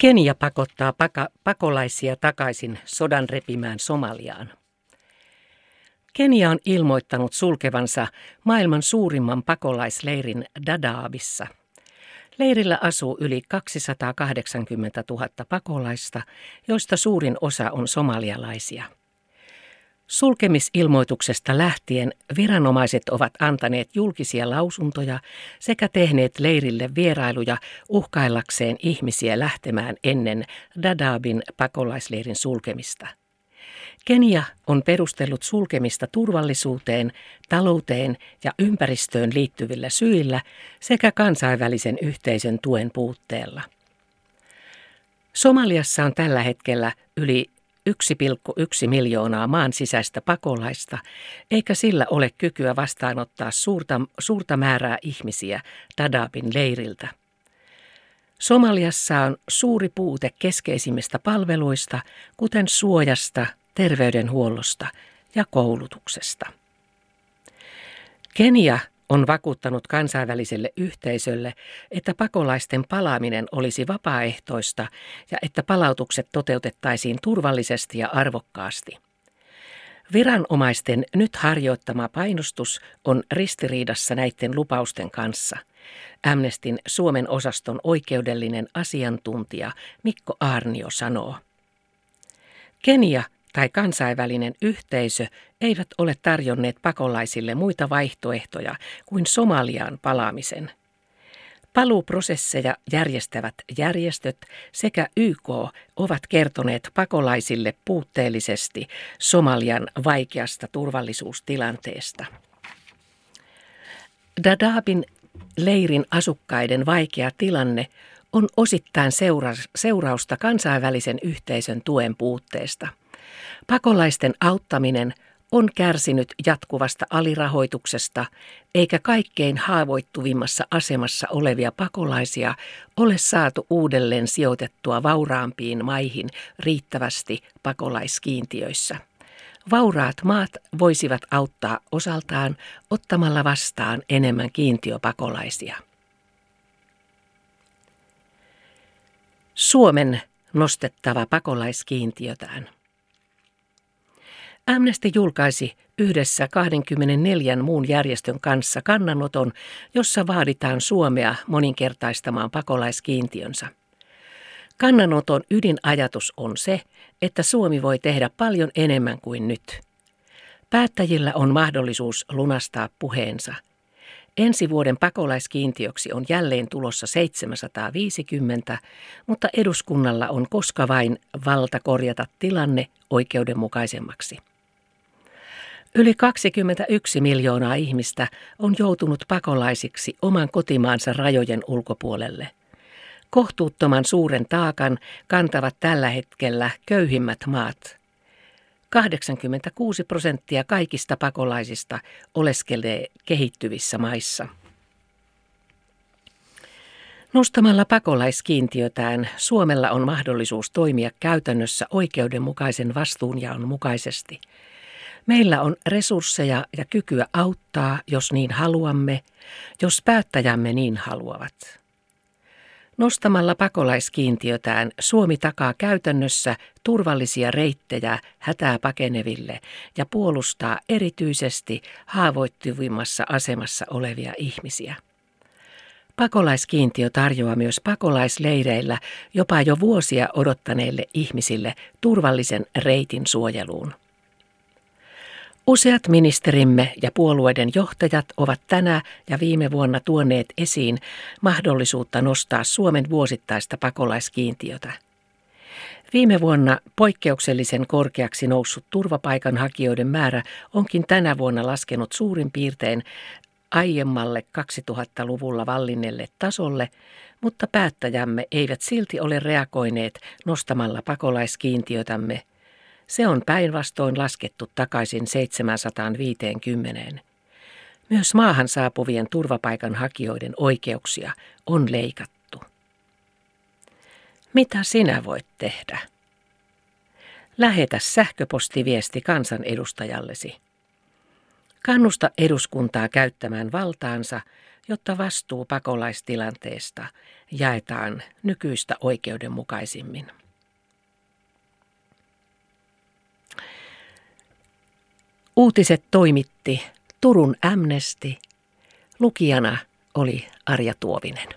Kenia pakottaa paka- pakolaisia takaisin sodan repimään Somaliaan. Kenia on ilmoittanut sulkevansa maailman suurimman pakolaisleirin Dadaabissa. Leirillä asuu yli 280 000 pakolaista, joista suurin osa on somalialaisia. Sulkemisilmoituksesta lähtien viranomaiset ovat antaneet julkisia lausuntoja sekä tehneet leirille vierailuja uhkaillakseen ihmisiä lähtemään ennen Dadaabin pakolaisleirin sulkemista. Kenia on perustellut sulkemista turvallisuuteen, talouteen ja ympäristöön liittyvillä syillä sekä kansainvälisen yhteisön tuen puutteella. Somaliassa on tällä hetkellä yli 1,1 miljoonaa maan sisäistä pakolaista, eikä sillä ole kykyä vastaanottaa suurta, suurta määrää ihmisiä Dadaabin leiriltä. Somaliassa on suuri puute keskeisimmistä palveluista, kuten suojasta, terveydenhuollosta ja koulutuksesta. Kenia on vakuuttanut kansainväliselle yhteisölle, että pakolaisten palaaminen olisi vapaaehtoista ja että palautukset toteutettaisiin turvallisesti ja arvokkaasti. Viranomaisten nyt harjoittama painostus on ristiriidassa näiden lupausten kanssa. Amnestin Suomen osaston oikeudellinen asiantuntija Mikko Arnio sanoo. Kenia tai kansainvälinen yhteisö eivät ole tarjonneet pakolaisille muita vaihtoehtoja kuin Somaliaan palaamisen. Paluuprosesseja järjestävät järjestöt sekä YK ovat kertoneet pakolaisille puutteellisesti Somalian vaikeasta turvallisuustilanteesta. Dadaabin leirin asukkaiden vaikea tilanne on osittain seurausta kansainvälisen yhteisön tuen puutteesta – Pakolaisten auttaminen on kärsinyt jatkuvasta alirahoituksesta, eikä kaikkein haavoittuvimmassa asemassa olevia pakolaisia ole saatu uudelleen sijoitettua vauraampiin maihin riittävästi pakolaiskiintiöissä. Vauraat maat voisivat auttaa osaltaan ottamalla vastaan enemmän kiintiöpakolaisia. Suomen nostettava pakolaiskiintiötään. Amnesty julkaisi yhdessä 24 muun järjestön kanssa kannanoton, jossa vaaditaan Suomea moninkertaistamaan pakolaiskiintiönsä. Kannanoton ydinajatus on se, että Suomi voi tehdä paljon enemmän kuin nyt. Päättäjillä on mahdollisuus lunastaa puheensa. Ensi vuoden pakolaiskiintiöksi on jälleen tulossa 750, mutta eduskunnalla on koska vain valta korjata tilanne oikeudenmukaisemmaksi. Yli 21 miljoonaa ihmistä on joutunut pakolaisiksi oman kotimaansa rajojen ulkopuolelle. Kohtuuttoman suuren taakan kantavat tällä hetkellä köyhimmät maat. 86 prosenttia kaikista pakolaisista oleskelee kehittyvissä maissa. Nostamalla pakolaiskiintiötään Suomella on mahdollisuus toimia käytännössä oikeudenmukaisen vastuunjaon mukaisesti – Meillä on resursseja ja kykyä auttaa, jos niin haluamme, jos päättäjämme niin haluavat. Nostamalla pakolaiskiintiötään Suomi takaa käytännössä turvallisia reittejä hätää pakeneville ja puolustaa erityisesti haavoittuvimmassa asemassa olevia ihmisiä. Pakolaiskiintiö tarjoaa myös pakolaisleireillä jopa jo vuosia odottaneille ihmisille turvallisen reitin suojeluun. Useat ministerimme ja puolueiden johtajat ovat tänä ja viime vuonna tuoneet esiin mahdollisuutta nostaa Suomen vuosittaista pakolaiskiintiötä. Viime vuonna poikkeuksellisen korkeaksi noussut turvapaikanhakijoiden määrä onkin tänä vuonna laskenut suurin piirtein aiemmalle 2000-luvulla vallinneelle tasolle, mutta päättäjämme eivät silti ole reagoineet nostamalla pakolaiskiintiötämme – se on päinvastoin laskettu takaisin 750. Myös maahan saapuvien turvapaikanhakijoiden oikeuksia on leikattu. Mitä sinä voit tehdä? Lähetä sähköpostiviesti kansanedustajallesi. Kannusta eduskuntaa käyttämään valtaansa, jotta vastuu pakolaistilanteesta jaetaan nykyistä oikeudenmukaisimmin. Uutiset toimitti Turun Amnesty. Lukijana oli Arja Tuovinen.